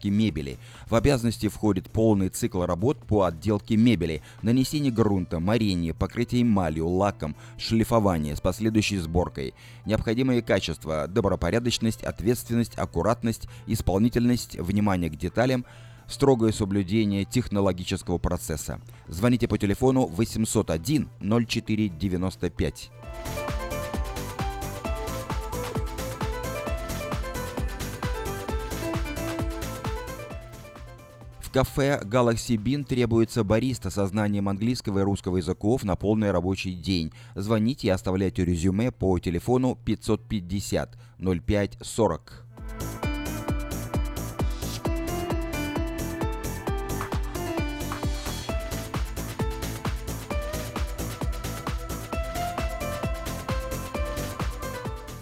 отделке мебели. В обязанности входит полный цикл работ по отделке мебели, нанесение грунта, морение, покрытие эмалью, лаком, шлифование с последующей сборкой. Необходимые качества – добропорядочность, ответственность, аккуратность, исполнительность, внимание к деталям – строгое соблюдение технологического процесса. Звоните по телефону 801 0495. Кафе Galaxy Bean требуется бариста со знанием английского и русского языков на полный рабочий день. Звоните и оставляйте резюме по телефону 550 05 40.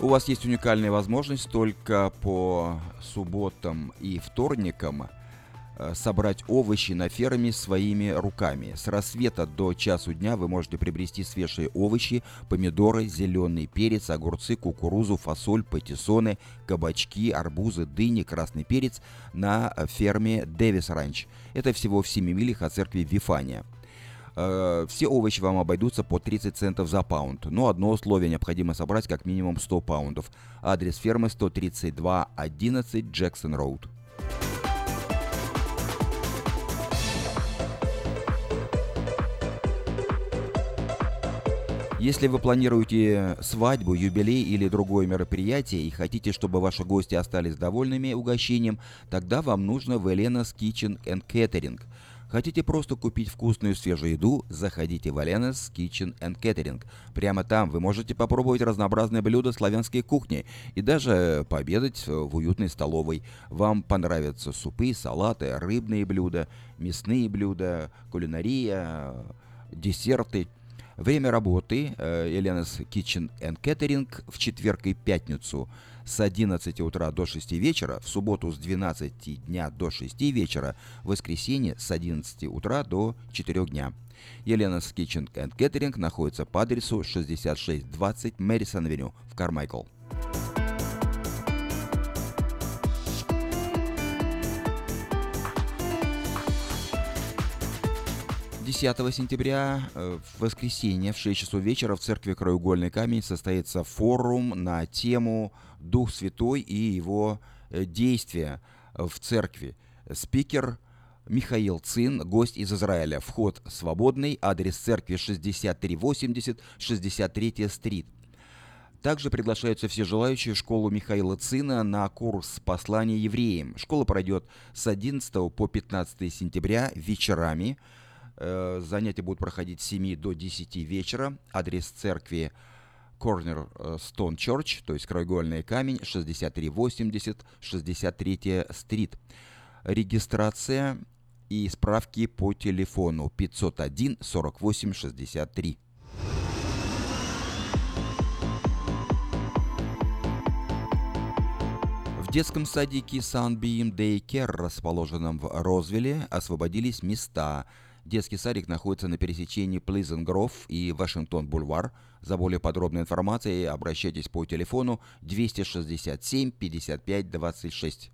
У вас есть уникальная возможность только по субботам и вторникам собрать овощи на ферме своими руками. С рассвета до часу дня вы можете приобрести свежие овощи, помидоры, зеленый перец, огурцы, кукурузу, фасоль, патиссоны, кабачки, арбузы, дыни, красный перец на ферме Дэвис Ранч. Это всего в 7 милях от церкви Вифания. Э, все овощи вам обойдутся по 30 центов за паунд, но одно условие необходимо собрать как минимум 100 паундов. Адрес фермы 13211 Джексон Роуд. Если вы планируете свадьбу, юбилей или другое мероприятие и хотите, чтобы ваши гости остались довольными угощением, тогда вам нужно в Elena's Kitchen and Catering – Хотите просто купить вкусную свежую еду? Заходите в Alena's Kitchen and Catering. Прямо там вы можете попробовать разнообразные блюда славянской кухни и даже пообедать в уютной столовой. Вам понравятся супы, салаты, рыбные блюда, мясные блюда, кулинария, десерты. Время работы Elena's Kitchen and Catering в четверг и пятницу – с 11 утра до 6 вечера, в субботу с 12 дня до 6 вечера, в воскресенье с 11 утра до 4 дня. Елена's Kitchen and Catering находится по адресу 6620 Мэрисон Авеню в Кармайкл. 10 сентября э, в воскресенье в 6 часов вечера в церкви Краеугольный камень состоится форум на тему «Дух Святой и его э, действия в церкви». Спикер Михаил Цин, гость из Израиля. Вход свободный. Адрес церкви 6380 63 стрит. Также приглашаются все желающие в школу Михаила Цина на курс послания евреям. Школа пройдет с 11 по 15 сентября вечерами – занятия будут проходить с 7 до 10 вечера. Адрес церкви Corner э, Stone Church, то есть краеугольный камень, 6380 63 стрит. Регистрация и справки по телефону 501 48 63. В детском садике Sunbeam Daycare, расположенном в Розвилле, освободились места – Детский садик находится на пересечении Grove и Вашингтон-Бульвар. За более подробной информацией обращайтесь по телефону 267 55 26.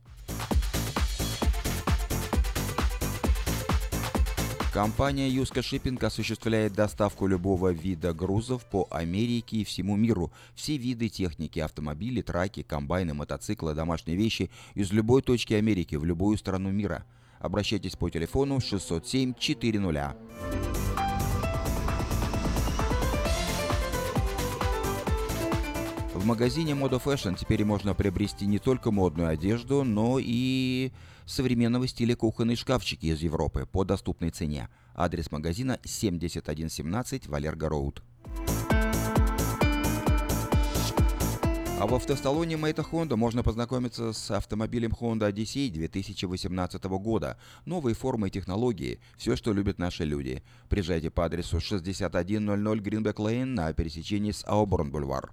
Компания Юска Шиппинг осуществляет доставку любого вида грузов по Америке и всему миру. Все виды техники, автомобили, траки, комбайны, мотоциклы, домашние вещи из любой точки Америки в любую страну мира – Обращайтесь по телефону 607 400. В магазине Moda Fashion теперь можно приобрести не только модную одежду, но и современного стиля кухонные шкафчики из Европы по доступной цене. Адрес магазина 7117 Валерго Роуд. А в автосалоне Мэйта Honda можно познакомиться с автомобилем Honda Odyssey 2018 года. Новые формы и технологии. Все, что любят наши люди. Приезжайте по адресу 6100 Greenback Lane на пересечении с Ауборн Бульвар.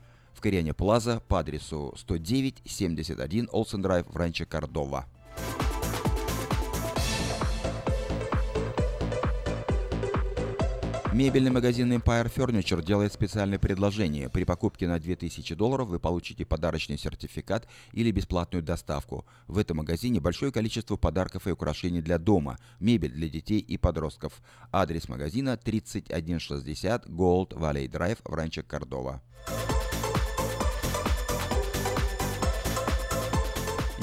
в Кориане Плаза по адресу 10971 Олсен Драйв в Ранче Кордова. Мебельный магазин Empire Furniture делает специальное предложение. При покупке на 2000 долларов вы получите подарочный сертификат или бесплатную доставку. В этом магазине большое количество подарков и украшений для дома, мебель для детей и подростков. Адрес магазина 3160 Gold Valley Drive в Ранче Кордова.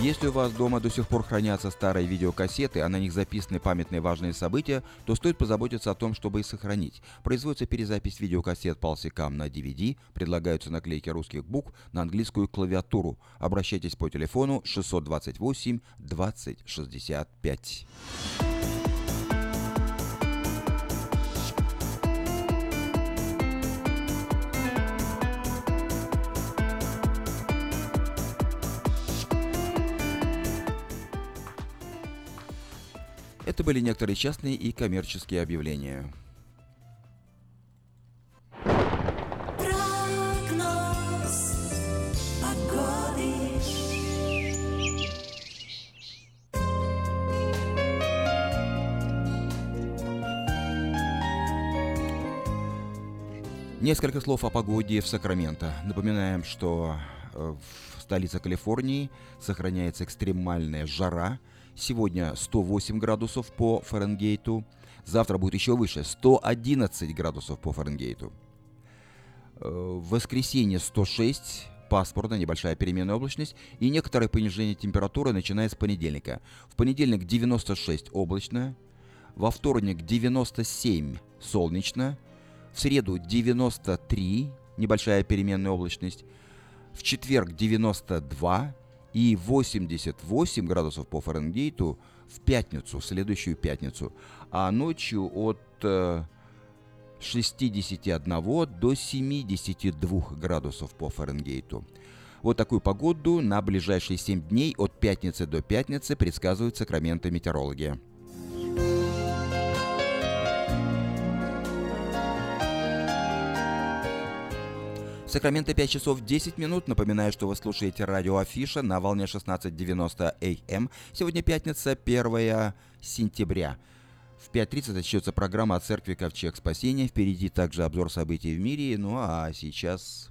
Если у вас дома до сих пор хранятся старые видеокассеты, а на них записаны памятные важные события, то стоит позаботиться о том, чтобы их сохранить. Производится перезапись видеокассет Pulsicam на DVD, предлагаются наклейки русских букв на английскую клавиатуру. Обращайтесь по телефону 628 20 65. Это были некоторые частные и коммерческие объявления. Несколько слов о погоде в Сакраменто. Напоминаем, что э, в столице Калифорнии сохраняется экстремальная жара – Сегодня 108 градусов по Фаренгейту. Завтра будет еще выше, 111 градусов по Фаренгейту. Э, в воскресенье 106, пасмурно, небольшая переменная облачность и некоторое понижение температуры, начиная с понедельника. В понедельник 96 облачно, во вторник 97 солнечно, в среду 93, небольшая переменная облачность, в четверг 92, и 88 градусов по Фаренгейту в пятницу, в следующую пятницу, а ночью от 61 э, до 72 градусов по Фаренгейту. Вот такую погоду на ближайшие 7 дней от пятницы до пятницы предсказывают Сакраменто метеорологи. Сакраменто 5 часов 10 минут. Напоминаю, что вы слушаете радио Афиша на волне 16.90 АМ. Эм. Сегодня пятница, 1 сентября. В 5.30 начнется программа о церкви Ковчег Спасения. Впереди также обзор событий в мире. Ну а сейчас...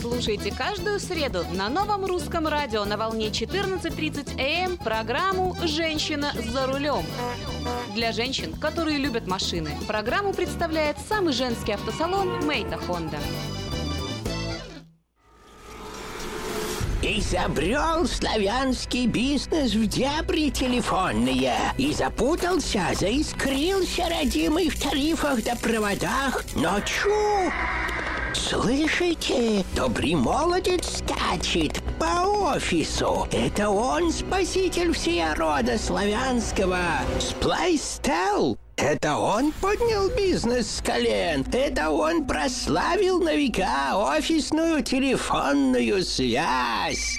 Слушайте каждую среду на новом русском радио на волне 14.30 АМ программу «Женщина за рулем». для женщин, которые любят машины. Программу представляет самый женский автосалон Мейта Хонда. Изобрел славянский бизнес в дебри телефонные И запутался, заискрился родимый в тарифах да проводах Но чу! Слышите? Добрый молодец скачет по офису. Это он спаситель всея рода славянского. Сплайстел. Это он поднял бизнес с колен. Это он прославил на века офисную телефонную связь.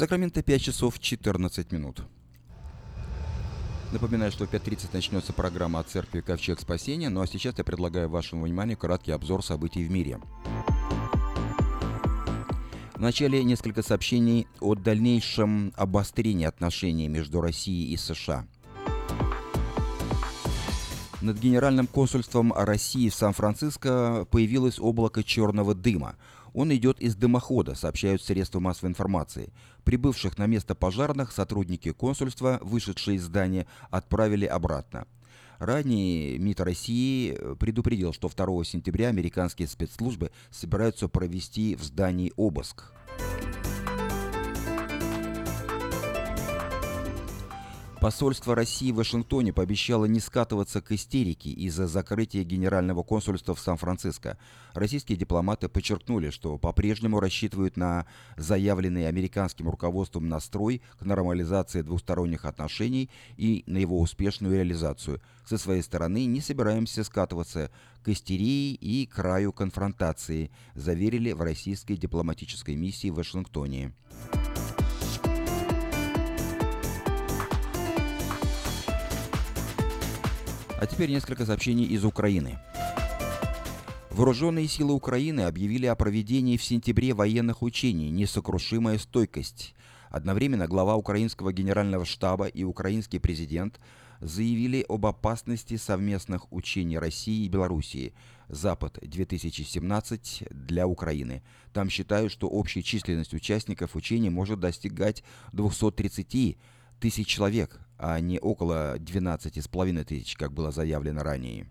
Сакраменто 5 часов 14 минут. Напоминаю, что в 5.30 начнется программа о церкви Ковчег Спасения, ну а сейчас я предлагаю вашему вниманию краткий обзор событий в мире. Вначале несколько сообщений о дальнейшем обострении отношений между Россией и США. Над Генеральным консульством России в Сан-Франциско появилось облако черного дыма. Он идет из дымохода, сообщают средства массовой информации. Прибывших на место пожарных сотрудники консульства, вышедшие из здания, отправили обратно. Ранее МИД России предупредил, что 2 сентября американские спецслужбы собираются провести в здании обыск. Посольство России в Вашингтоне пообещало не скатываться к истерике из-за закрытия генерального консульства в Сан-Франциско. Российские дипломаты подчеркнули, что по-прежнему рассчитывают на заявленный американским руководством настрой к нормализации двусторонних отношений и на его успешную реализацию. Со своей стороны не собираемся скатываться к истерии и краю конфронтации, заверили в российской дипломатической миссии в Вашингтоне. А теперь несколько сообщений из Украины. Вооруженные силы Украины объявили о проведении в сентябре военных учений «Несокрушимая стойкость». Одновременно глава украинского генерального штаба и украинский президент заявили об опасности совместных учений России и Белоруссии «Запад-2017» для Украины. Там считают, что общая численность участников учений может достигать 230 тысяч человек, а не около 12,5 тысяч, как было заявлено ранее.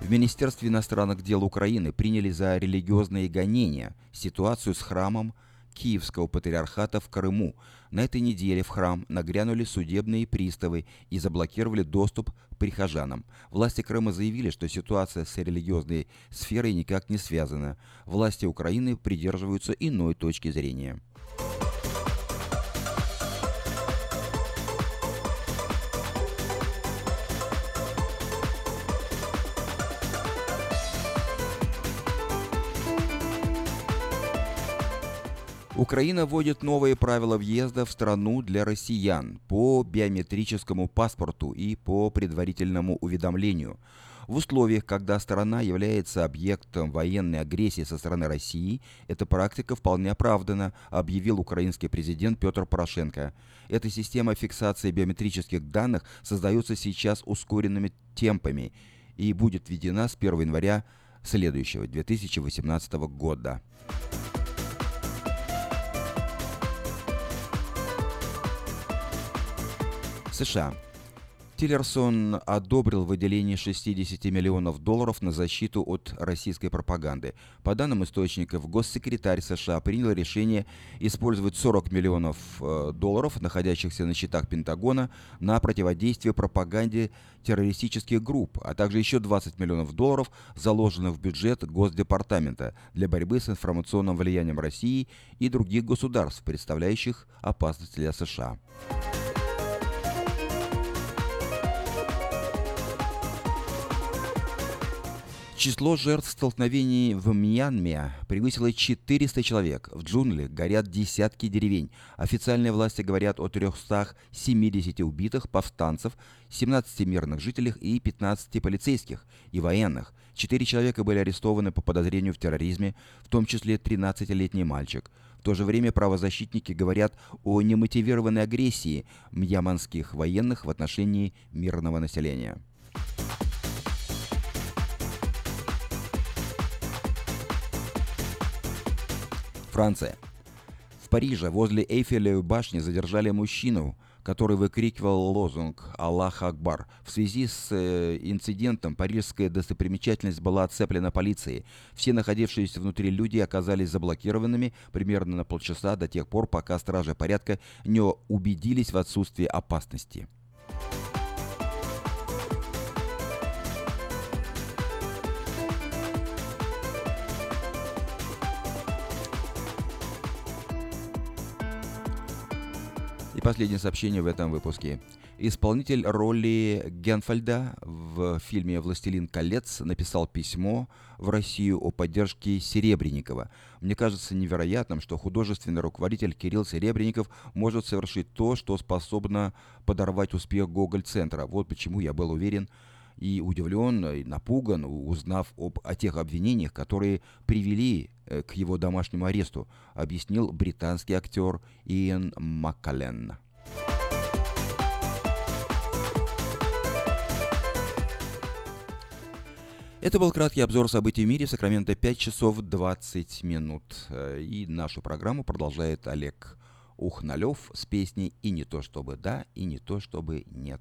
В Министерстве иностранных дел Украины приняли за религиозные гонения ситуацию с храмом Киевского патриархата в Крыму. На этой неделе в храм нагрянули судебные приставы и заблокировали доступ к прихожанам. Власти Крыма заявили, что ситуация с религиозной сферой никак не связана. Власти Украины придерживаются иной точки зрения. Украина вводит новые правила въезда в страну для россиян по биометрическому паспорту и по предварительному уведомлению. В условиях, когда страна является объектом военной агрессии со стороны России, эта практика вполне оправдана, объявил украинский президент Петр Порошенко. Эта система фиксации биометрических данных создается сейчас ускоренными темпами и будет введена с 1 января следующего, 2018 года. США. Тиллерсон одобрил выделение 60 миллионов долларов на защиту от российской пропаганды. По данным источников, госсекретарь США принял решение использовать 40 миллионов э, долларов, находящихся на счетах Пентагона, на противодействие пропаганде террористических групп, а также еще 20 миллионов долларов заложено в бюджет Госдепартамента для борьбы с информационным влиянием России и других государств, представляющих опасность для США. Число жертв столкновений в Мьянме превысило 400 человек. В джунглях горят десятки деревень. Официальные власти говорят о 370 убитых повстанцев, 17 мирных жителях и 15 полицейских и военных. Четыре человека были арестованы по подозрению в терроризме, в том числе 13-летний мальчик. В то же время правозащитники говорят о немотивированной агрессии мьяманских военных в отношении мирного населения. Франция. В Париже возле Эйфелевой башни задержали мужчину, который выкрикивал лозунг «Аллах Акбар». В связи с э, инцидентом парижская достопримечательность была оцеплена полицией. Все находившиеся внутри люди оказались заблокированными примерно на полчаса до тех пор, пока стражи порядка не убедились в отсутствии опасности. Последнее сообщение в этом выпуске. Исполнитель роли Генфальда в фильме «Властелин колец» написал письмо в Россию о поддержке Серебренникова. Мне кажется невероятным, что художественный руководитель Кирилл Серебренников может совершить то, что способно подорвать успех Гоголь-центра. Вот почему я был уверен, и удивлен, и напуган, узнав об, о тех обвинениях, которые привели к его домашнему аресту, объяснил британский актер Иэн Маккален. Это был краткий обзор событий в мире. Сакраменто 5 часов 20 минут. Э, и нашу программу продолжает Олег Ухналев с песней «И не то чтобы да, и не то чтобы нет».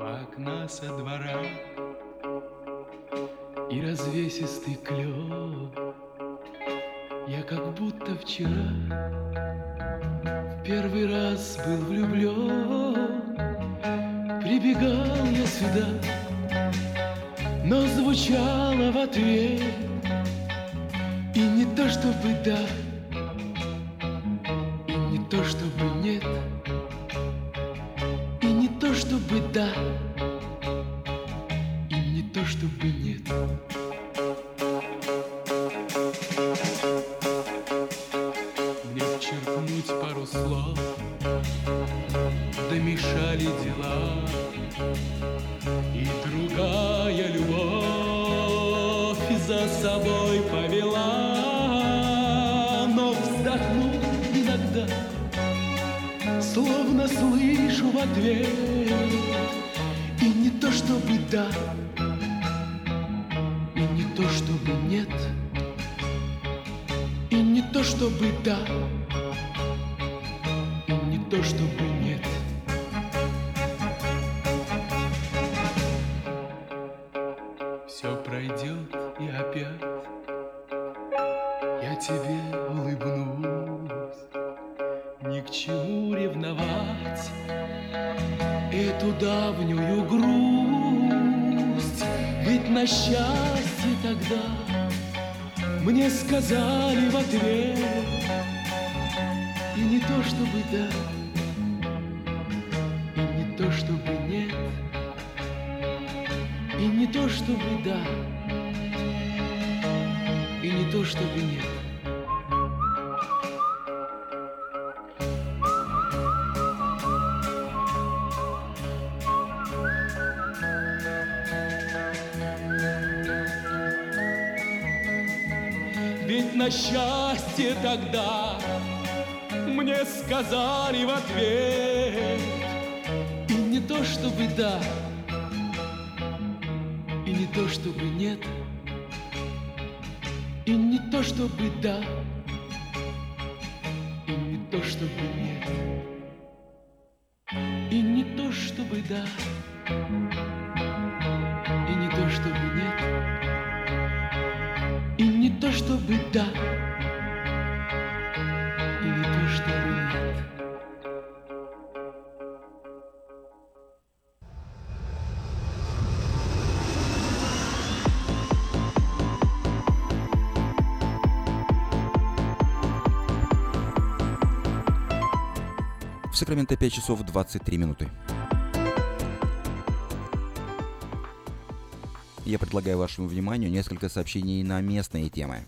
Окна со двора. И развесистый клен Я как будто вчера В первый раз был влюблен Прибегал я сюда Но звучало в ответ. И не то чтобы да И не то чтобы нет на счастье тогда. Мне сказали в ответ. И не то чтобы да, и не то чтобы нет И не то чтобы да, и не то чтобы нет И не то чтобы да, В Сакраменто 5 часов 23 минуты. Я предлагаю вашему вниманию несколько сообщений на местные темы.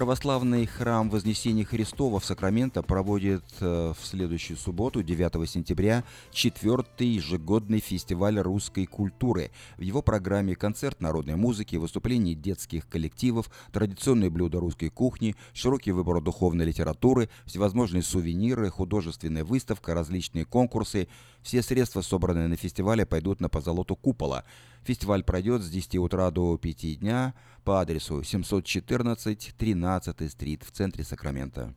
Православный храм Вознесения Христова в Сакраменто проводит э, в следующую субботу, 9 сентября, четвертый ежегодный фестиваль русской культуры. В его программе концерт народной музыки, выступления детских коллективов, традиционные блюда русской кухни, широкий выбор духовной литературы, всевозможные сувениры, художественная выставка, различные конкурсы. Все средства, собранные на фестивале, пойдут на позолоту купола. Фестиваль пройдет с 10 утра до 5 дня по адресу 714 13 стрит в центре Сакрамента.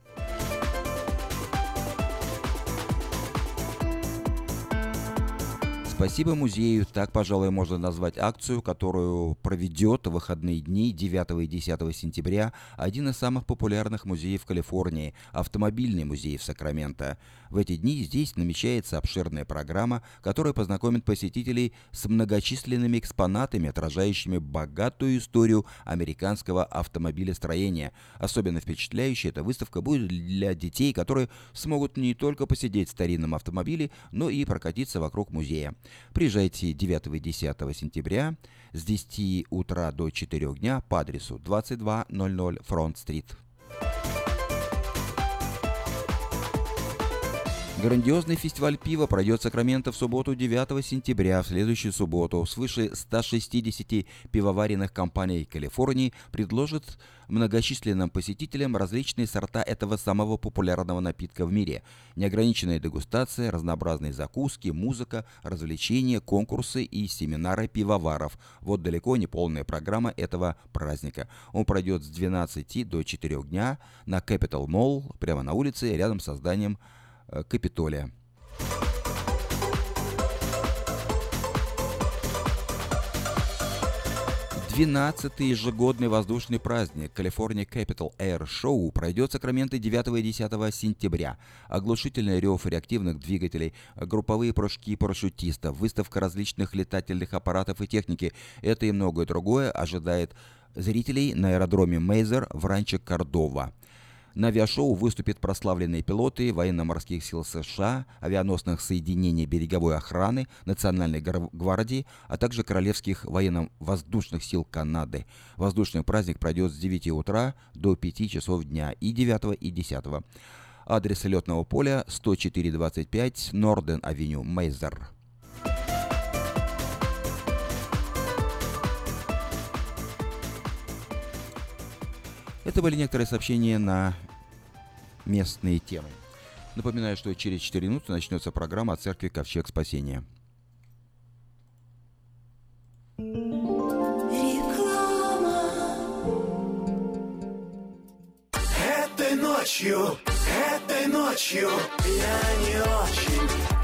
Спасибо музею, так, пожалуй, можно назвать акцию, которую проведет в выходные дни 9 и 10 сентября один из самых популярных музеев Калифорнии – автомобильный музей в Сакраменто. В эти дни здесь намечается обширная программа, которая познакомит посетителей с многочисленными экспонатами, отражающими богатую историю американского автомобилестроения. Особенно впечатляющей эта выставка будет для детей, которые смогут не только посидеть в старинном автомобиле, но и прокатиться вокруг музея. Приезжайте 9 и 10 сентября с 10 утра до 4 дня по адресу 2200 Фронт-стрит. Грандиозный фестиваль пива пройдет в Сакраменто в субботу 9 сентября. В следующую субботу свыше 160 пивоваренных компаний Калифорнии предложат многочисленным посетителям различные сорта этого самого популярного напитка в мире. Неограниченная дегустация, разнообразные закуски, музыка, развлечения, конкурсы и семинары пивоваров. Вот далеко не полная программа этого праздника. Он пройдет с 12 до 4 дня на Capital Mall, прямо на улице, рядом с зданием Капитолия. 12-й ежегодный воздушный праздник California Capital Air Show пройдет в Сакраменто 9 и 10 сентября. Оглушительный рев реактивных двигателей, групповые прыжки парашютистов, выставка различных летательных аппаратов и техники – это и многое другое ожидает зрителей на аэродроме Мейзер в ранче Кордова. На авиашоу выступят прославленные пилоты военно-морских сил США, авианосных соединений береговой охраны, Национальной гвардии, а также Королевских военно-воздушных сил Канады. Воздушный праздник пройдет с 9 утра до 5 часов дня и 9 и 10. Адрес летного поля 10425 Норден-авеню, Мейзер. Это были некоторые сообщения на местные темы. Напоминаю, что через 4 минуты начнется программа о церкви Ковчег Спасения. Этой ночью, этой ночью я не очень.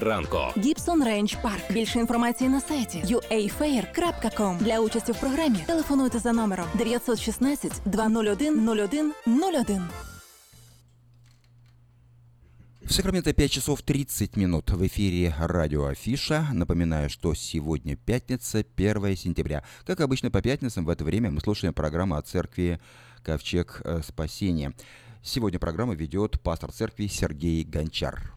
ранку. Гібсон Рейндж Парк. Більше інформації на сайті uafair.com. Для участі в програмі телефонуйте за номером 916 201 01 01. В Сакраменто 5 часов 30 минут в эфире радио Афиша. Напоминаю, что сегодня пятница, 1 сентября. Как обычно по пятницам в это время мы слушаем программу о церкви Ковчег э, Спасения. Сегодня программу ведет пастор церкви Сергей Гончар.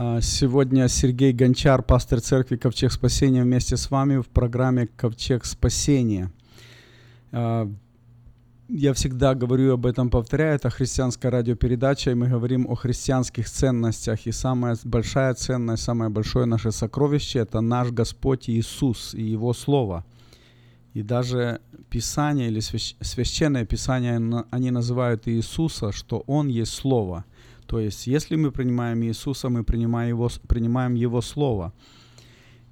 А, Сегодня Сергей Гончар, пастор церкви Ковчег Спасения, вместе с вами в программе Ковчег Спасения. А, Я всегда говорю об этом, повторяю, это христианская радиопередача, и мы говорим о христианских ценностях. И самая большая ценность, самое большое наше сокровище – это наш Господь Иисус и Его Слово. И даже Писание или свящ- Священное Писание, они называют Иисуса, что Он есть Слово. То есть, если мы принимаем Иисуса, мы принимаем Его, принимаем его Слово.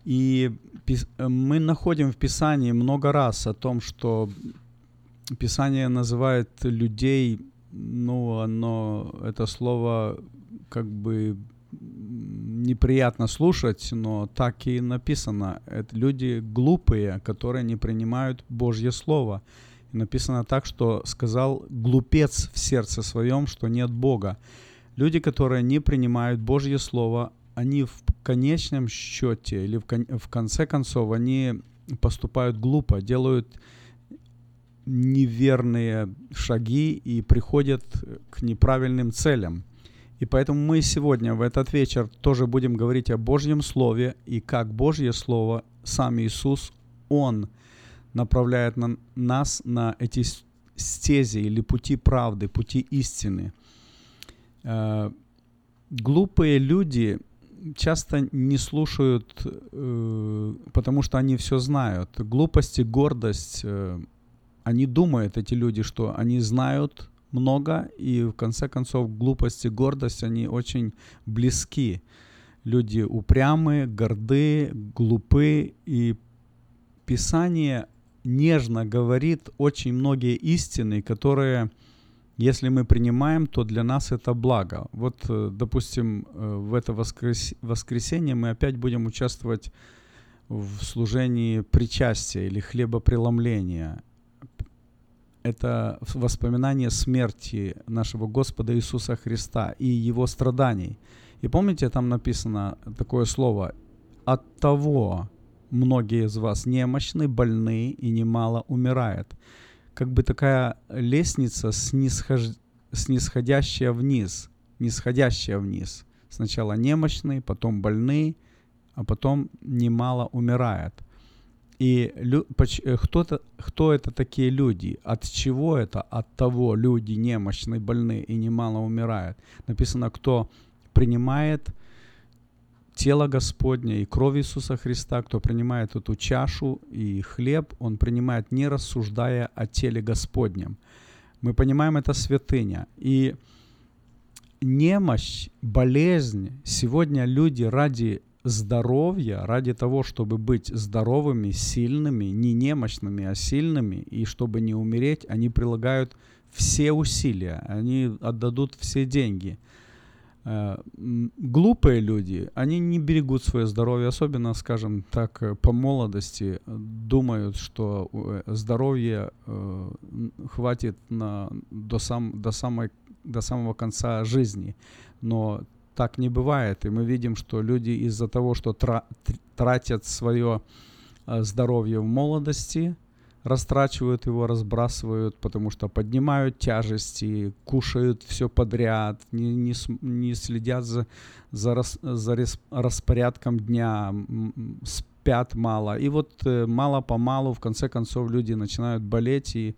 И мы находим в Писании много раз о том, что Писание называет людей, ну, оно, это слово как бы неприятно слушать, но так и написано. Это люди глупые, которые не принимают Божье Слово. И написано так, что сказал глупец в сердце своем, что нет Бога. Люди, которые не принимают Божье Слово, они в конечном счете или в, кон- в конце концов, они поступают глупо, делают неверные шаги и приходят к неправильным целям. И поэтому мы сегодня в этот вечер тоже будем говорить о Божьем Слове и как Божье Слово, сам Иисус, Он направляет на нас на эти стези или пути правды, пути истины. Э, глупые люди часто не слушают, э, потому что они все знают. Глупость и гордость, э, они думают, эти люди, что они знают много, и в конце концов глупость и гордость, они очень близки. Люди упрямые, горды, глупы, и Писание нежно говорит очень многие истины, которые, если мы принимаем, то для нас это благо. Вот, э, допустим, э, в это воскрес... воскресенье мы опять будем участвовать в служении причастия или хлебопреломления. Это воспоминание смерти нашего Господа Иисуса Христа и Его страданий. И помните, там написано такое слово «от того, многие из вас немощны, больны и немало умирает. Как бы такая лестница снисхож... снисходящая вниз, нисходящая вниз. Сначала немощный, потом больны, а потом немало умирает. И лю... Э, кто-то, кто это такие люди? От чего это? От того люди немощны, больны и немало умирают. Написано, кто принимает тело Господне и кровь Иисуса Христа, кто принимает эту чашу и хлеб, он принимает не рассуждая о теле Господнем. Мы понимаем, это святыня. И немощь, болезнь, сегодня люди ради здоровья, ради того, чтобы быть здоровыми, сильными, не немощными, а сильными, и чтобы не умереть, они прилагают все усилия, они отдадут все деньги – глупые люди, они не берегут свое здоровье, особенно, скажем так, э, по молодости, думают, что э, здоровье хватит на, до, сам, до, самой, до самого конца жизни. Но так не бывает. И мы видим, что люди из-за того, что тратят свое здоровье в молодости, растрачивают его, разбрасывают, потому что поднимают тяжести, кушают все подряд, не, не, не следят за, за, рас, за рас, распорядком дня, спят мало. И вот э, мало-помалу, в конце концов, люди начинают болеть и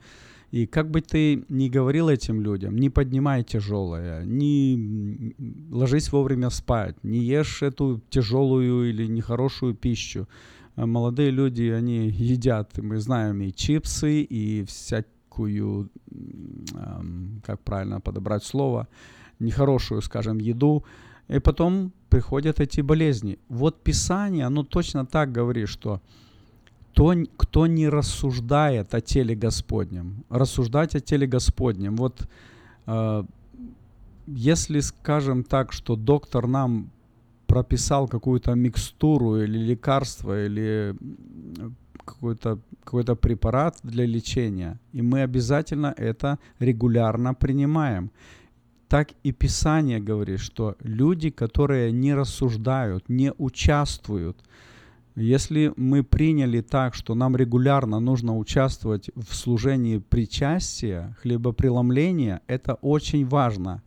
и как бы ты ни говорил этим людям, не поднимай тяжелое, не ложись вовремя спать, не ешь эту тяжелую или нехорошую пищу. Молодые люди, они едят, мы знаем, и чипсы, и всякую, как правильно подобрать слово, нехорошую, скажем, еду. И потом приходят эти болезни. Вот Писание, оно точно так говорит, что кто, кто не рассуждает о теле Господнем, рассуждать о теле Господнем. Вот э, если скажем так, что доктор нам прописал какую-то микстуру или лекарство, или какой-то какой препарат для лечения, и мы обязательно это регулярно принимаем. Так и Писание говорит, что люди, которые не рассуждают, не участвуют, если мы приняли так, что нам регулярно нужно участвовать в служении причастия, хлебопреломления, это очень важно.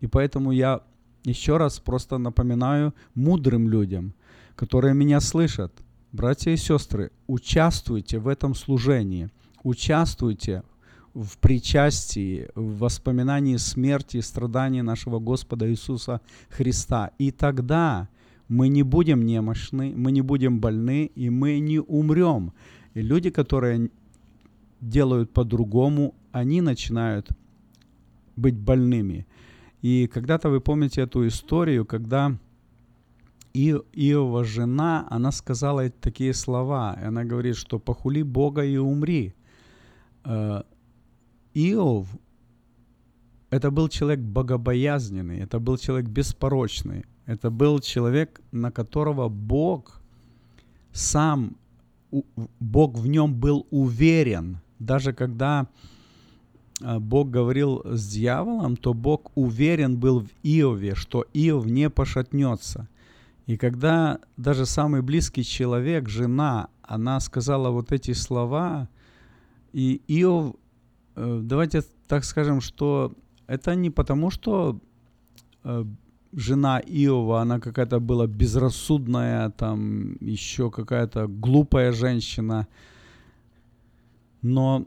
И поэтому я еще раз просто напоминаю мудрым людям, которые меня слышат, братья и сестры, участвуйте в этом служении, участвуйте в причастии, в воспоминании смерти и страданий нашего Господа Иисуса Христа. И тогда мы не будем немощны, мы не будем больны, и мы не умрем. И люди, которые делают по-другому, они начинают быть больными. И когда-то вы помните эту историю, когда и, Иова жена, она сказала такие слова. Она говорит, что похули Бога и умри. Э, Иов это был человек богобоязненный, это был человек беспорочный, это был человек, на которого Бог сам, Бог в нем был уверен, даже когда Бог говорил с дьяволом, то Бог уверен был в Иове, что Иов не пошатнется. И когда даже самый близкий человек, жена, она сказала вот эти слова, и Иов, э, давайте так скажем, что это не потому, что э, жена Иова, она какая-то была безрассудная, там еще какая-то глупая женщина. Но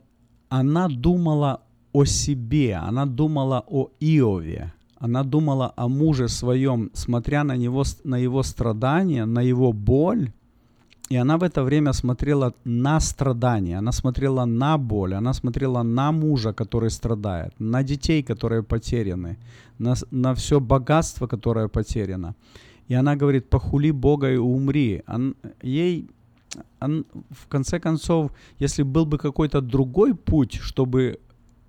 она думала о себе, она думала о Иове, она думала о муже своем, смотря на него, на его страдания, на его боль, и она в это время смотрела на страдания, она смотрела на боль, она смотрела на мужа, который страдает, на детей, которые потеряны, на, на все богатство, которое потеряно. И она говорит, похули Бога и умри. Он, ей, он, в конце концов, если был бы какой-то другой путь, чтобы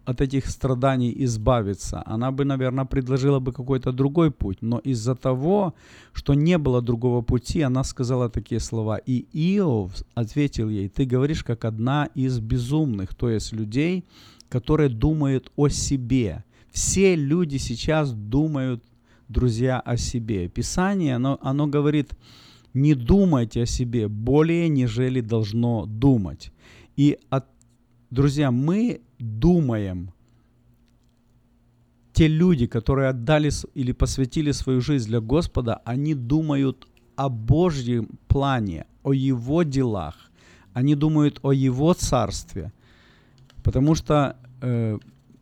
от этих страданий избавиться, она бы, наверное, предложила бы какой-то другой путь. Но из-за того, что не было другого пути, она сказала такие слова. И Иов ответил ей, ты говоришь как одна из безумных, то есть людей, которые думают о себе. Все люди сейчас думают, друзья, о себе. Писание, оно, оно говорит, не думайте о себе более, нежели должно думать. И от Друзья, мы думаем, те люди, которые отдали или посвятили свою жизнь для Господа, они думают о Божьем плане, о Его делах. Они думают о Его царстве. Потому что э,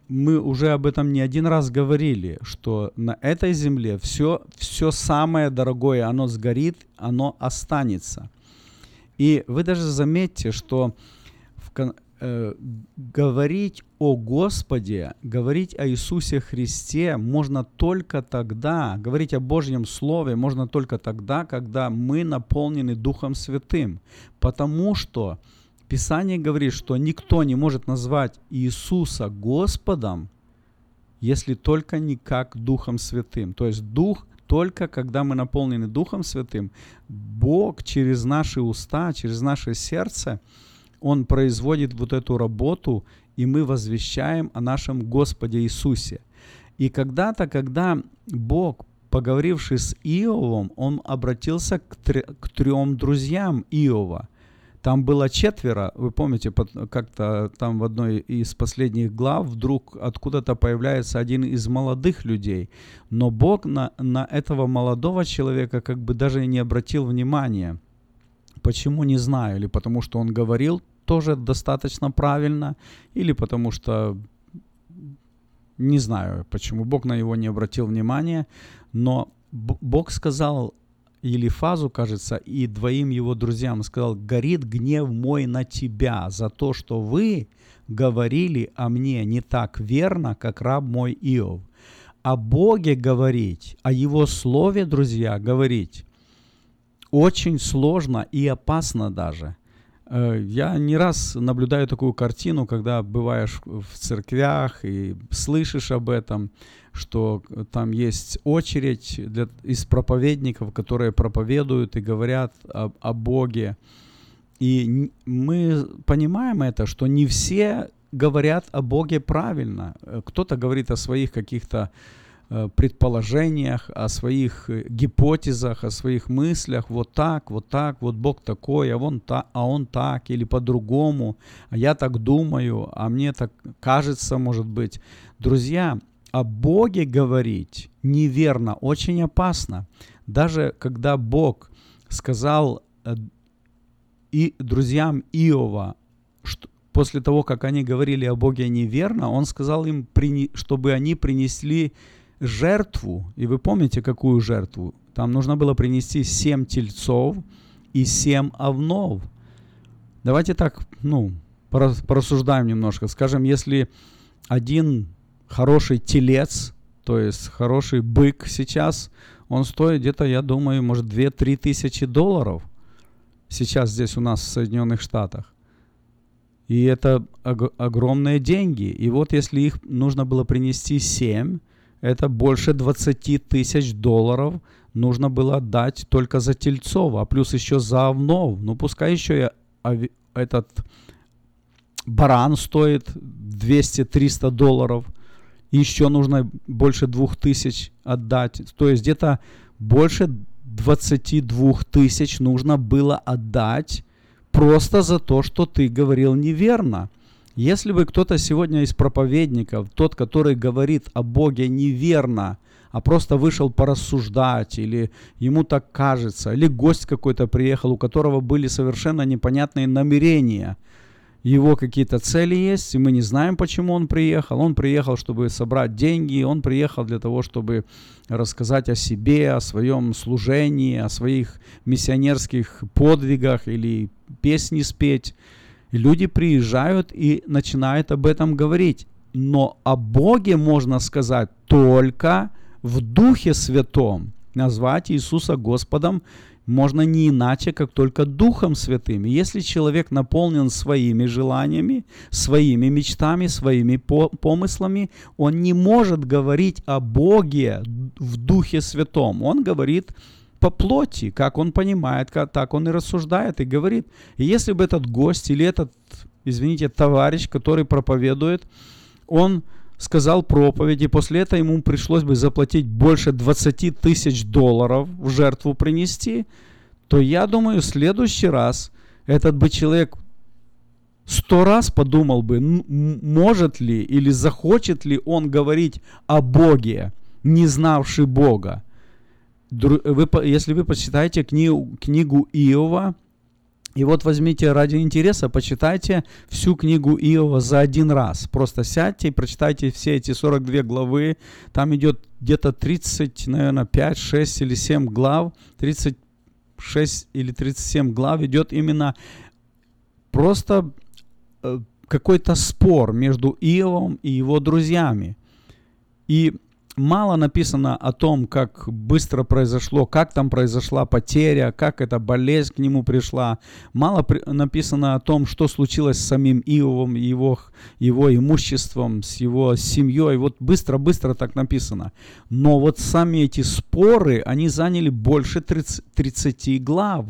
мы уже об этом не один раз говорили, что на этой земле все, все самое дорогое, оно сгорит, оно останется. И вы даже заметьте, что э, говорить о Господе, говорить о Иисусе Христе можно только тогда, говорить о Божьем Слове можно только тогда, когда мы наполнены Духом Святым. Потому что Писание говорит, что никто не может назвать Иисуса Господом, если только не как Духом Святым. То есть Дух только когда мы наполнены Духом Святым, Бог через наши уста, через наше сердце – он производит вот эту работу, и мы возвещаем о нашем Господе Иисусе. И когда-то, когда Бог, поговоривший с Иовом, он обратился к, тр- к трем друзьям Иова. Там было четверо, вы помните, как-то там в одной из последних глав вдруг откуда-то появляется один из молодых людей. Но Бог на, на этого молодого человека как бы даже не обратил внимания. Почему, не знаю. Или потому что он говорил тоже достаточно правильно, или потому что не знаю, почему Бог на него не обратил внимания, но Бог сказал Елифазу, кажется, и двоим его друзьям, сказал, горит гнев мой на тебя за то, что вы говорили о мне не так верно, как раб мой Иов. О Боге говорить, о Его Слове, друзья, говорить очень сложно и опасно даже – я не раз наблюдаю такую картину, когда бываешь в церквях и слышишь об этом, что там есть очередь для, из проповедников, которые проповедуют и говорят о, о Боге. И мы понимаем это, что не все говорят о Боге правильно. Э, кто-то говорит о своих каких-то Э, предположениях, о своих э, гипотезах, о своих мыслях, вот так, вот так, вот Бог такой, а, вон та, а он так или по-другому, а я так думаю, а мне так кажется, может быть. Друзья, о Боге говорить неверно, очень опасно. Даже когда Бог сказал э, и друзьям Иова, что, после того, как они говорили о Боге неверно, он сказал им, чтобы они принесли жертву, и вы помните, какую жертву? Там нужно было принести семь тельцов и семь овнов. Давайте так, ну, порассуждаем немножко. Скажем, если один хороший телец, то есть хороший бык сейчас, он стоит где-то, я думаю, может 2-3 тысячи долларов сейчас здесь у нас в Соединенных Штатах. И это ог- огромные деньги. И вот если их нужно было принести 7, это больше 20 тысяч долларов нужно было отдать только за Тельцова, а плюс еще за Овнов. Ну, пускай еще и этот баран стоит 200-300 долларов. Еще нужно больше 2000 отдать. То есть где-то больше 22 тысяч нужно было отдать просто за то, что ты говорил неверно. Если бы кто-то сегодня из проповедников, тот, который говорит о Боге неверно, а просто вышел порассуждать, или ему так кажется, или гость какой-то приехал, у которого были совершенно непонятные намерения – его какие-то цели есть, и мы не знаем, почему он приехал. Он приехал, чтобы собрать деньги, он приехал для того, чтобы рассказать о себе, о своем служении, о своих миссионерских подвигах или песни спеть. Люди приезжают и начинают об этом говорить. Но о Боге можно сказать только в Духе Святом. Назвать Иисуса Господом можно не иначе, как только Духом Святым. Если человек наполнен своими желаниями, своими мечтами, своими помыслами, он не может говорить о Боге в Духе Святом. Он говорит по плоти, как он понимает, как, так он и рассуждает и говорит. И если бы этот гость или этот, извините, товарищ, который проповедует, он сказал проповедь, и после этого ему пришлось бы заплатить больше 20 тысяч долларов в жертву принести, то я думаю, в следующий раз этот бы человек сто раз подумал бы, может ли или захочет ли он говорить о Боге, не знавший Бога. Вы, если вы почитаете книгу, книгу Иова, и вот возьмите ради интереса, почитайте всю книгу Иова за один раз. Просто сядьте и прочитайте все эти 42 главы. Там идет где-то 30, наверное, 5, 6 или 7 глав. 36 или 37 глав идет именно просто э, какой-то спор между Иовом и его друзьями. И мало написано о том, как быстро произошло, как там произошла потеря, как эта болезнь к нему пришла. Мало при- написано о том, что случилось с самим Иовом, его, его имуществом, с его семьей. Вот быстро-быстро так написано. Но вот сами эти споры, они заняли больше 30, 30 глав.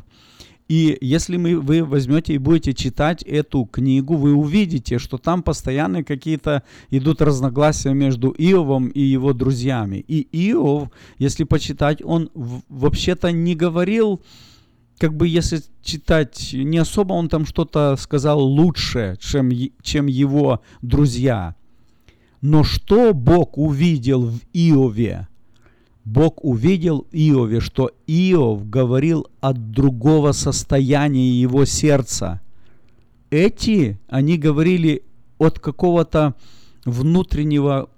И если мы, вы возьмете и будете читать эту книгу, вы увидите, что там постоянно какие-то идут разногласия между Иовом и его друзьями. И Иов, если почитать, он вообще-то не говорил, как бы если читать, не особо он там что-то сказал лучше, чем, чем его друзья. Но что Бог увидел в Иове? Бог увидел Иове, что Иов говорил от другого состояния его сердца. Эти, они говорили от какого-то внутреннего,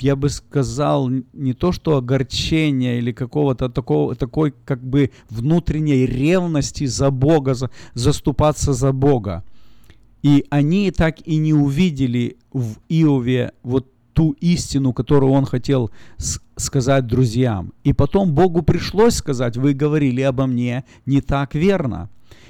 я бы сказал, не то что огорчения или какого-то такого, такой как бы внутренней ревности за Бога, за, заступаться за Бога. И они так и не увидели в Иове вот ту истину, которую он хотел сказать друзьям. И потом Богу пришлось сказать, вы говорили обо мне не так верно.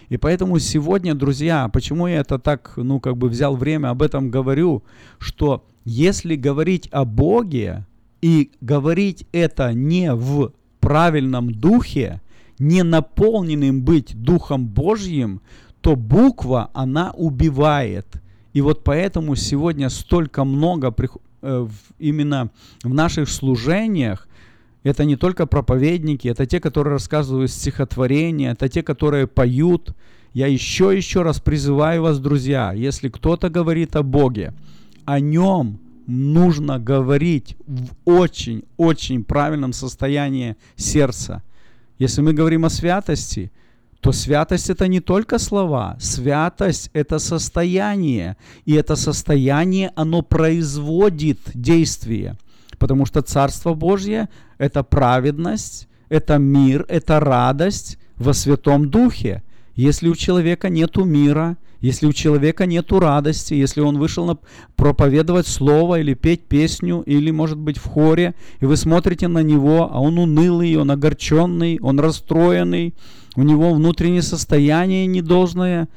И поэтому сегодня, друзья, почему я это так, ну, как бы взял время, об этом говорю, что если говорить о Боге и говорить это не в правильном духе, не наполненным быть Духом Божьим, то буква, она убивает. И вот поэтому сегодня столько много Э, именно в наших служениях, это не только проповедники, это те, которые рассказывают стихотворения, это те, которые поют. Я еще еще раз призываю вас, друзья, если кто-то говорит о Боге, о нем нужно говорить в очень-очень правильном состоянии сердца. Если мы говорим о святости – то святость это не только слова, святость это состояние, и это состояние, оно производит действие, потому что Царство Божье это праведность, это мир, это радость во Святом Духе. Если у человека нету мира, если у человека нету радости, если он вышел на проповедовать слово или петь песню, или, может быть, в хоре, и вы смотрите на него, а он унылый, он огорченный, он расстроенный, у него внутреннее состояние недолжное,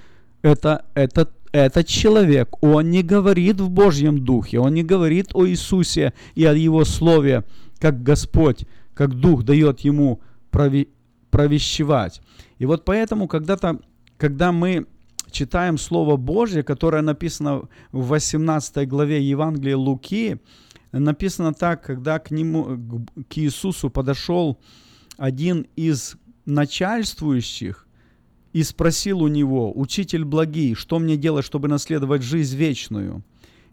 это, это, этот человек, он не говорит в Божьем Духе, он не говорит о Иисусе и о Его Слове, как Господь, как Дух дает ему прови, провещевать. И вот поэтому когда-то, когда мы читаем Слово Божье, которое написано в 18 главе Евангелия Луки, написано так, когда к, нему, к Иисусу подошел один из начальствующих и спросил у него, «Учитель благий, что мне делать, чтобы наследовать жизнь вечную?»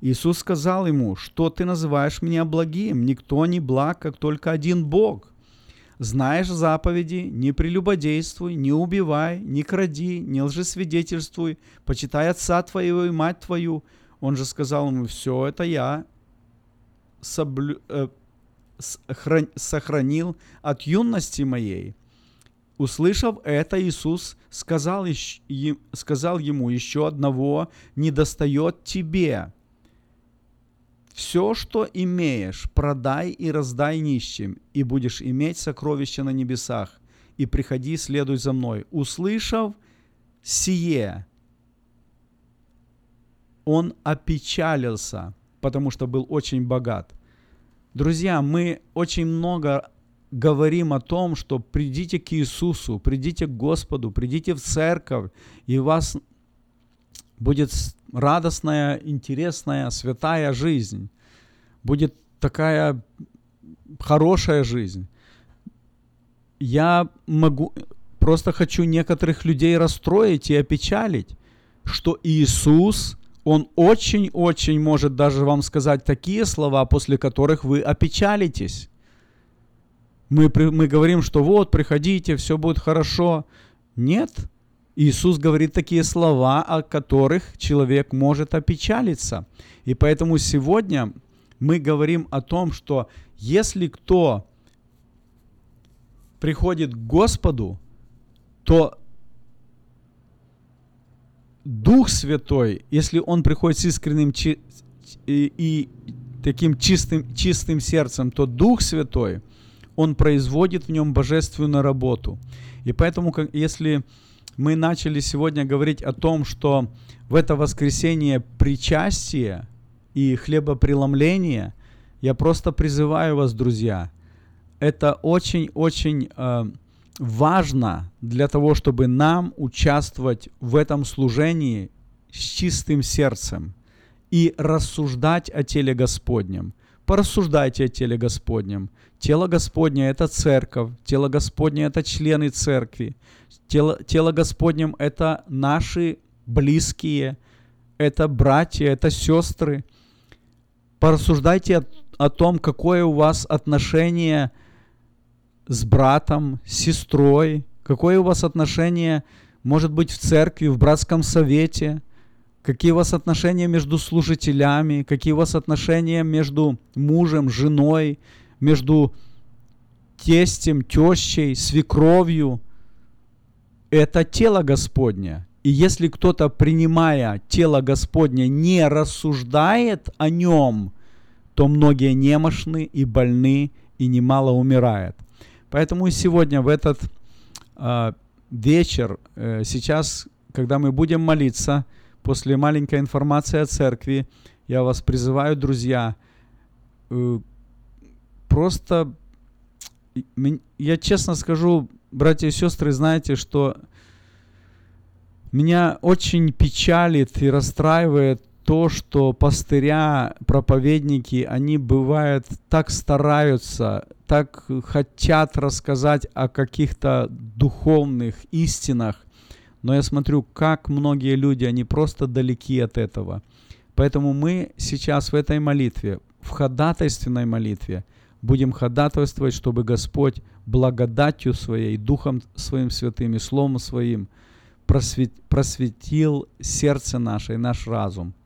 Иисус сказал ему, что ты называешь меня благим? Никто не благ, как только один Бог. Знаешь заповеди, не прелюбодействуй, не убивай, не кради, не лжесвидетельствуй, почитай отца твоего и мать твою. Он же сказал ему, все это я соблю, э, сохранил от юности моей. Услышав это, Иисус сказал, сказал ему, еще одного не достает тебе. Все, что имеешь, продай и раздай нищим, и будешь иметь сокровища на небесах. И приходи, следуй за мной. Услышав сие, он опечалился, потому что был очень богат. Друзья, мы очень много говорим о том, что придите к Иисусу, придите к Господу, придите в церковь, и у вас будет радостная, интересная, святая жизнь. Будет такая хорошая жизнь. Я могу, просто хочу некоторых людей расстроить и опечалить, что Иисус он очень-очень может даже вам сказать такие слова, после которых вы опечалитесь. Мы, мы говорим, что вот, приходите, все будет хорошо. Нет. Иисус говорит такие слова, о которых человек может опечалиться. И поэтому сегодня мы говорим о том, что если кто приходит к Господу, то Дух Святой, если Он приходит с искренним и, и таким чистым, чистым сердцем, то Дух Святой, Он производит в нем божественную работу. И поэтому, если мы начали сегодня говорить о том, что в это воскресенье причастие и хлебопреломление, я просто призываю вас, друзья, это очень-очень э, важно для того, чтобы нам участвовать в этом служении с чистым сердцем и рассуждать о теле Господнем. Порассуждайте о теле Господнем. Тело Господне – это церковь, тело Господне – это члены церкви, тело, тело Господнем – это наши близкие, это братья, это сестры. Порассуждайте о, о том, какое у вас отношение – с братом, с сестрой, какое у вас отношение, может быть, в церкви, в братском совете, какие у вас отношения между служителями, какие у вас отношения между мужем, женой, между тестем, тещей, свекровью. Это тело Господне. И если кто-то, принимая тело Господне, не рассуждает о нем, то многие немощны и больны, и немало умирает. Поэтому сегодня в этот э, вечер, э, сейчас, когда мы будем молиться, после маленькой информации о церкви, я вас призываю, друзья, э, просто, я честно скажу, братья и сестры, знаете, что меня очень печалит и расстраивает то, что пастыря, проповедники, они бывают так стараются, так хотят рассказать о каких-то духовных истинах, но я смотрю, как многие люди, они просто далеки от этого. Поэтому мы сейчас в этой молитве, в ходатайственной молитве, будем ходатайствовать, чтобы Господь благодатью Своей, Духом Своим Святым и Словом Своим просветил сердце наше и наш разум –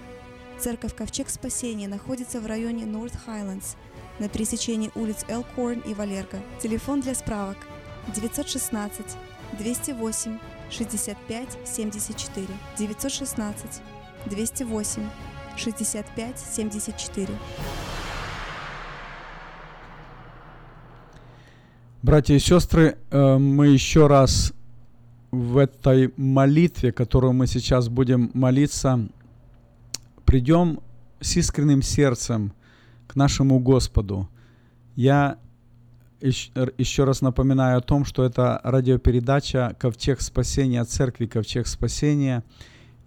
Церковь Ковчег Спасения находится в районе North Highlands на пересечении улиц Элкорн и Валерго. Телефон для справок 916 208 65 74 916 208 65 74 Братья и сестры, э, мы еще раз в этой молитве, которую мы сейчас будем молиться, придем с искренним сердцем к нашему Господу. Я еще раз напоминаю о том, что это радиопередача «Ковчег спасения» Церкви «Ковчег спасения».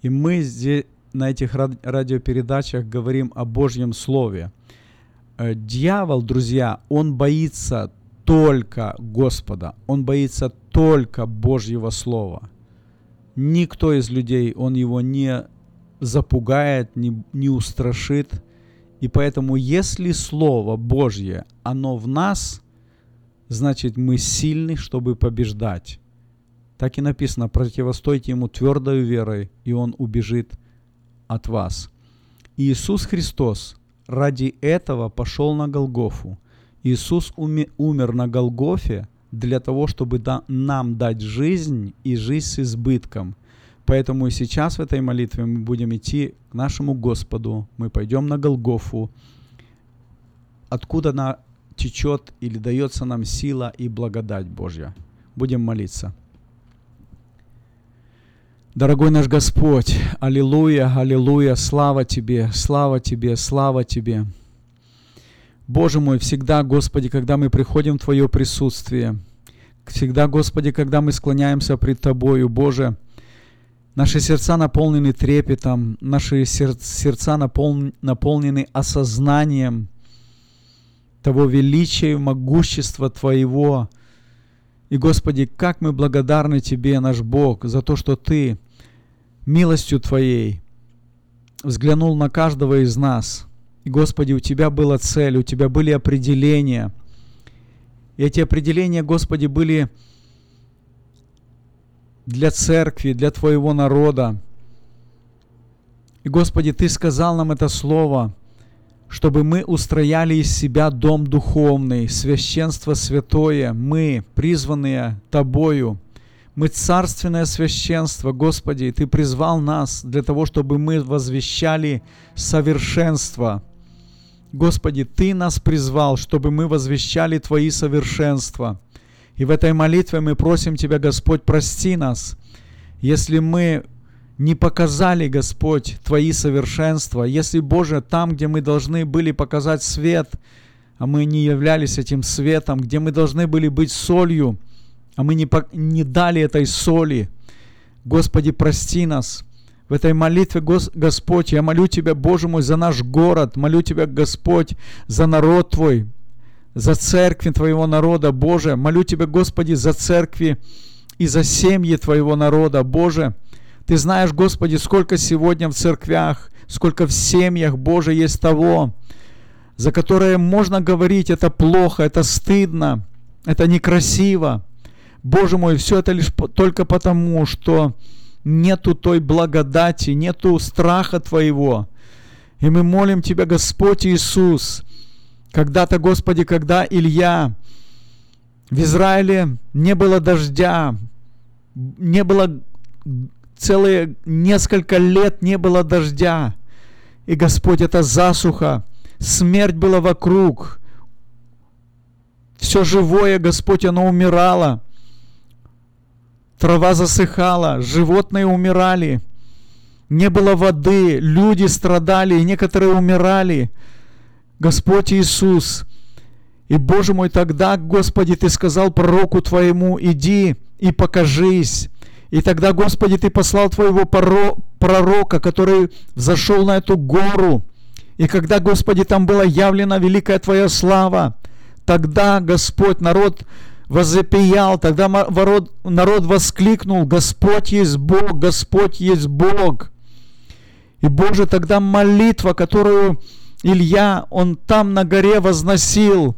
И мы здесь, на этих радиопередачах говорим о Божьем Слове. Э, дьявол, друзья, он боится только Господа, он боится только Божьего Слова. Никто из людей, он его не запугает, не, не устрашит. И поэтому, если Слово Божье, оно в нас, значит, мы сильны, чтобы побеждать. Так и написано, противостойте ему твердой верой, и он убежит от вас. Иисус Христос ради этого пошел на Голгофу. Иисус умер на Голгофе для того, чтобы нам дать жизнь и жизнь с избытком. Поэтому и сейчас в этой молитве мы будем идти к нашему Господу, мы пойдем на Голгофу, откуда она течет или дается нам сила и благодать Божья. Будем молиться. Дорогой наш Господь, аллилуйя, аллилуйя, слава Тебе, слава Тебе, слава Тебе. Боже мой, всегда, Господи, когда мы приходим в Твое присутствие, всегда, Господи, когда мы склоняемся пред Тобою, Боже, наши сердца наполнены трепетом, наши сердца наполнены осознанием того величия и могущества Твоего. И, Господи, как мы благодарны Тебе, наш Бог, за то, что Ты милостью Твоей взглянул на каждого из нас – и, Господи, у Тебя была цель, у Тебя были определения. И эти определения, Господи, были для церкви, для Твоего народа. И, Господи, Ты сказал нам это слово, чтобы мы устрояли из себя дом духовный, священство святое, мы, призванные Тобою. Мы царственное священство, Господи, Ты призвал нас для того, чтобы мы возвещали совершенство – Господи, Ты нас призвал, чтобы мы возвещали Твои совершенства. И в этой молитве мы просим Тебя, Господь, прости нас, если мы не показали, Господь, Твои совершенства, если, Боже, там, где мы должны были показать свет, а мы не являлись этим светом, где мы должны были быть солью, а мы не, не дали этой соли. Господи, прости нас. В этой молитве, Господь, я молю Тебя, Боже мой, за наш город, молю Тебя, Господь, за народ Твой, за церкви Твоего народа, Боже, молю Тебя, Господи, за церкви и за семьи Твоего народа, Боже. Ты знаешь, Господи, сколько сегодня в церквях, сколько в семьях, Боже, есть того, за которое можно говорить, это плохо, это стыдно, это некрасиво. Боже мой, все это лишь только потому, что нету той благодати, нету страха Твоего. И мы молим Тебя, Господь Иисус, когда-то, Господи, когда Илья в Израиле не было дождя, не было целые несколько лет не было дождя. И, Господь, это засуха, смерть была вокруг. Все живое, Господь, оно умирало. Трава засыхала, животные умирали, не было воды, люди страдали, некоторые умирали. Господь Иисус, и, Боже мой, тогда, Господи, Ты сказал пророку Твоему, иди и покажись. И тогда, Господи, Ты послал Твоего пророка, который взошел на эту гору. И когда, Господи, там была явлена великая Твоя слава, тогда, Господь, народ возопиял, тогда народ, народ воскликнул, Господь есть Бог, Господь есть Бог. И Боже, тогда молитва, которую Илья, он там на горе возносил,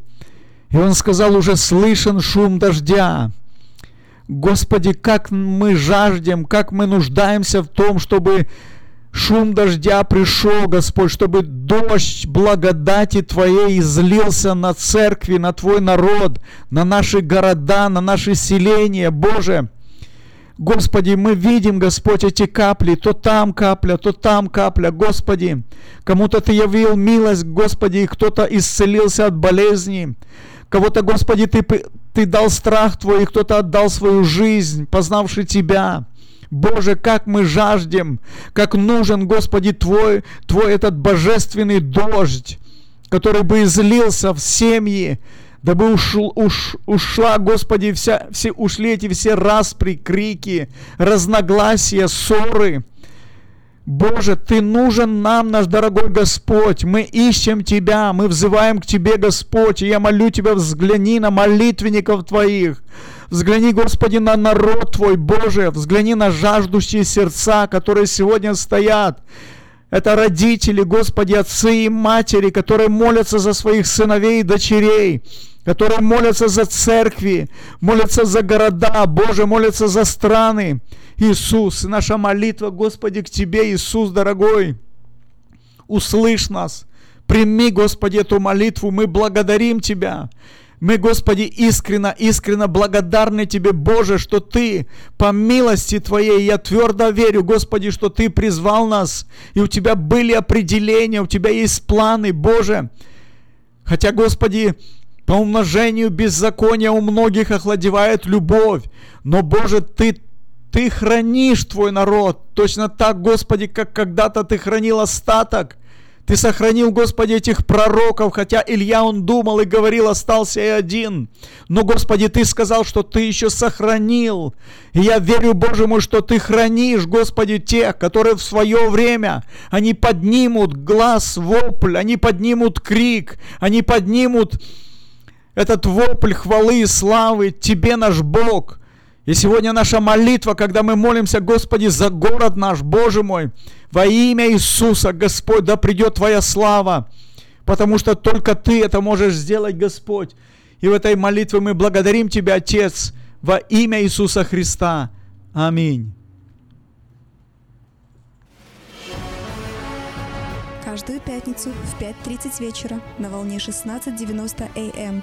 и он сказал, уже слышен шум дождя. Господи, как мы жаждем, как мы нуждаемся в том, чтобы шум дождя пришел, Господь, чтобы дождь благодати Твоей излился на церкви, на Твой народ, на наши города, на наши селения, Боже. Господи, мы видим, Господь, эти капли, то там капля, то там капля, Господи. Кому-то Ты явил милость, Господи, и кто-то исцелился от болезни. Кого-то, Господи, ты, ты дал страх Твой, и кто-то отдал свою жизнь, познавший Тебя. Боже, как мы жаждем, как нужен, Господи, Твой, Твой этот божественный дождь, который бы излился в семьи, дабы ушл, уш, ушла, Господи, вся, все, ушли эти все распри, крики, разногласия, ссоры. Боже, Ты нужен нам, наш дорогой Господь. Мы ищем Тебя, мы взываем к Тебе, Господь. И я молю Тебя, взгляни на молитвенников Твоих. Взгляни, Господи, на народ Твой, Боже. Взгляни на жаждущие сердца, которые сегодня стоят. Это родители, Господи, отцы и матери, которые молятся за своих сыновей и дочерей которые молятся за церкви, молятся за города, Боже, молятся за страны. Иисус, наша молитва, Господи, к Тебе, Иисус, дорогой, услышь нас, прими, Господи, эту молитву, мы благодарим Тебя. Мы, Господи, искренно, искренно благодарны Тебе, Боже, что Ты, по милости Твоей, я твердо верю, Господи, что Ты призвал нас, и у Тебя были определения, у Тебя есть планы, Боже. Хотя, Господи, по умножению беззакония у многих охладевает любовь. Но, Боже, Ты, Ты хранишь Твой народ. Точно так, Господи, как когда-то Ты хранил остаток. Ты сохранил, Господи, этих пророков, хотя Илья, он думал и говорил, остался и один. Но, Господи, Ты сказал, что Ты еще сохранил. И я верю, Боже мой, что Ты хранишь, Господи, тех, которые в свое время, они поднимут глаз, вопль, они поднимут крик, они поднимут этот вопль хвалы и славы Тебе, наш Бог. И сегодня наша молитва, когда мы молимся, Господи, за город наш, Боже мой, во имя Иисуса, Господь, да придет Твоя слава, потому что только Ты это можешь сделать, Господь. И в этой молитве мы благодарим Тебя, Отец, во имя Иисуса Христа. Аминь. Каждую пятницу в 5.30 вечера на волне 16.90 АМ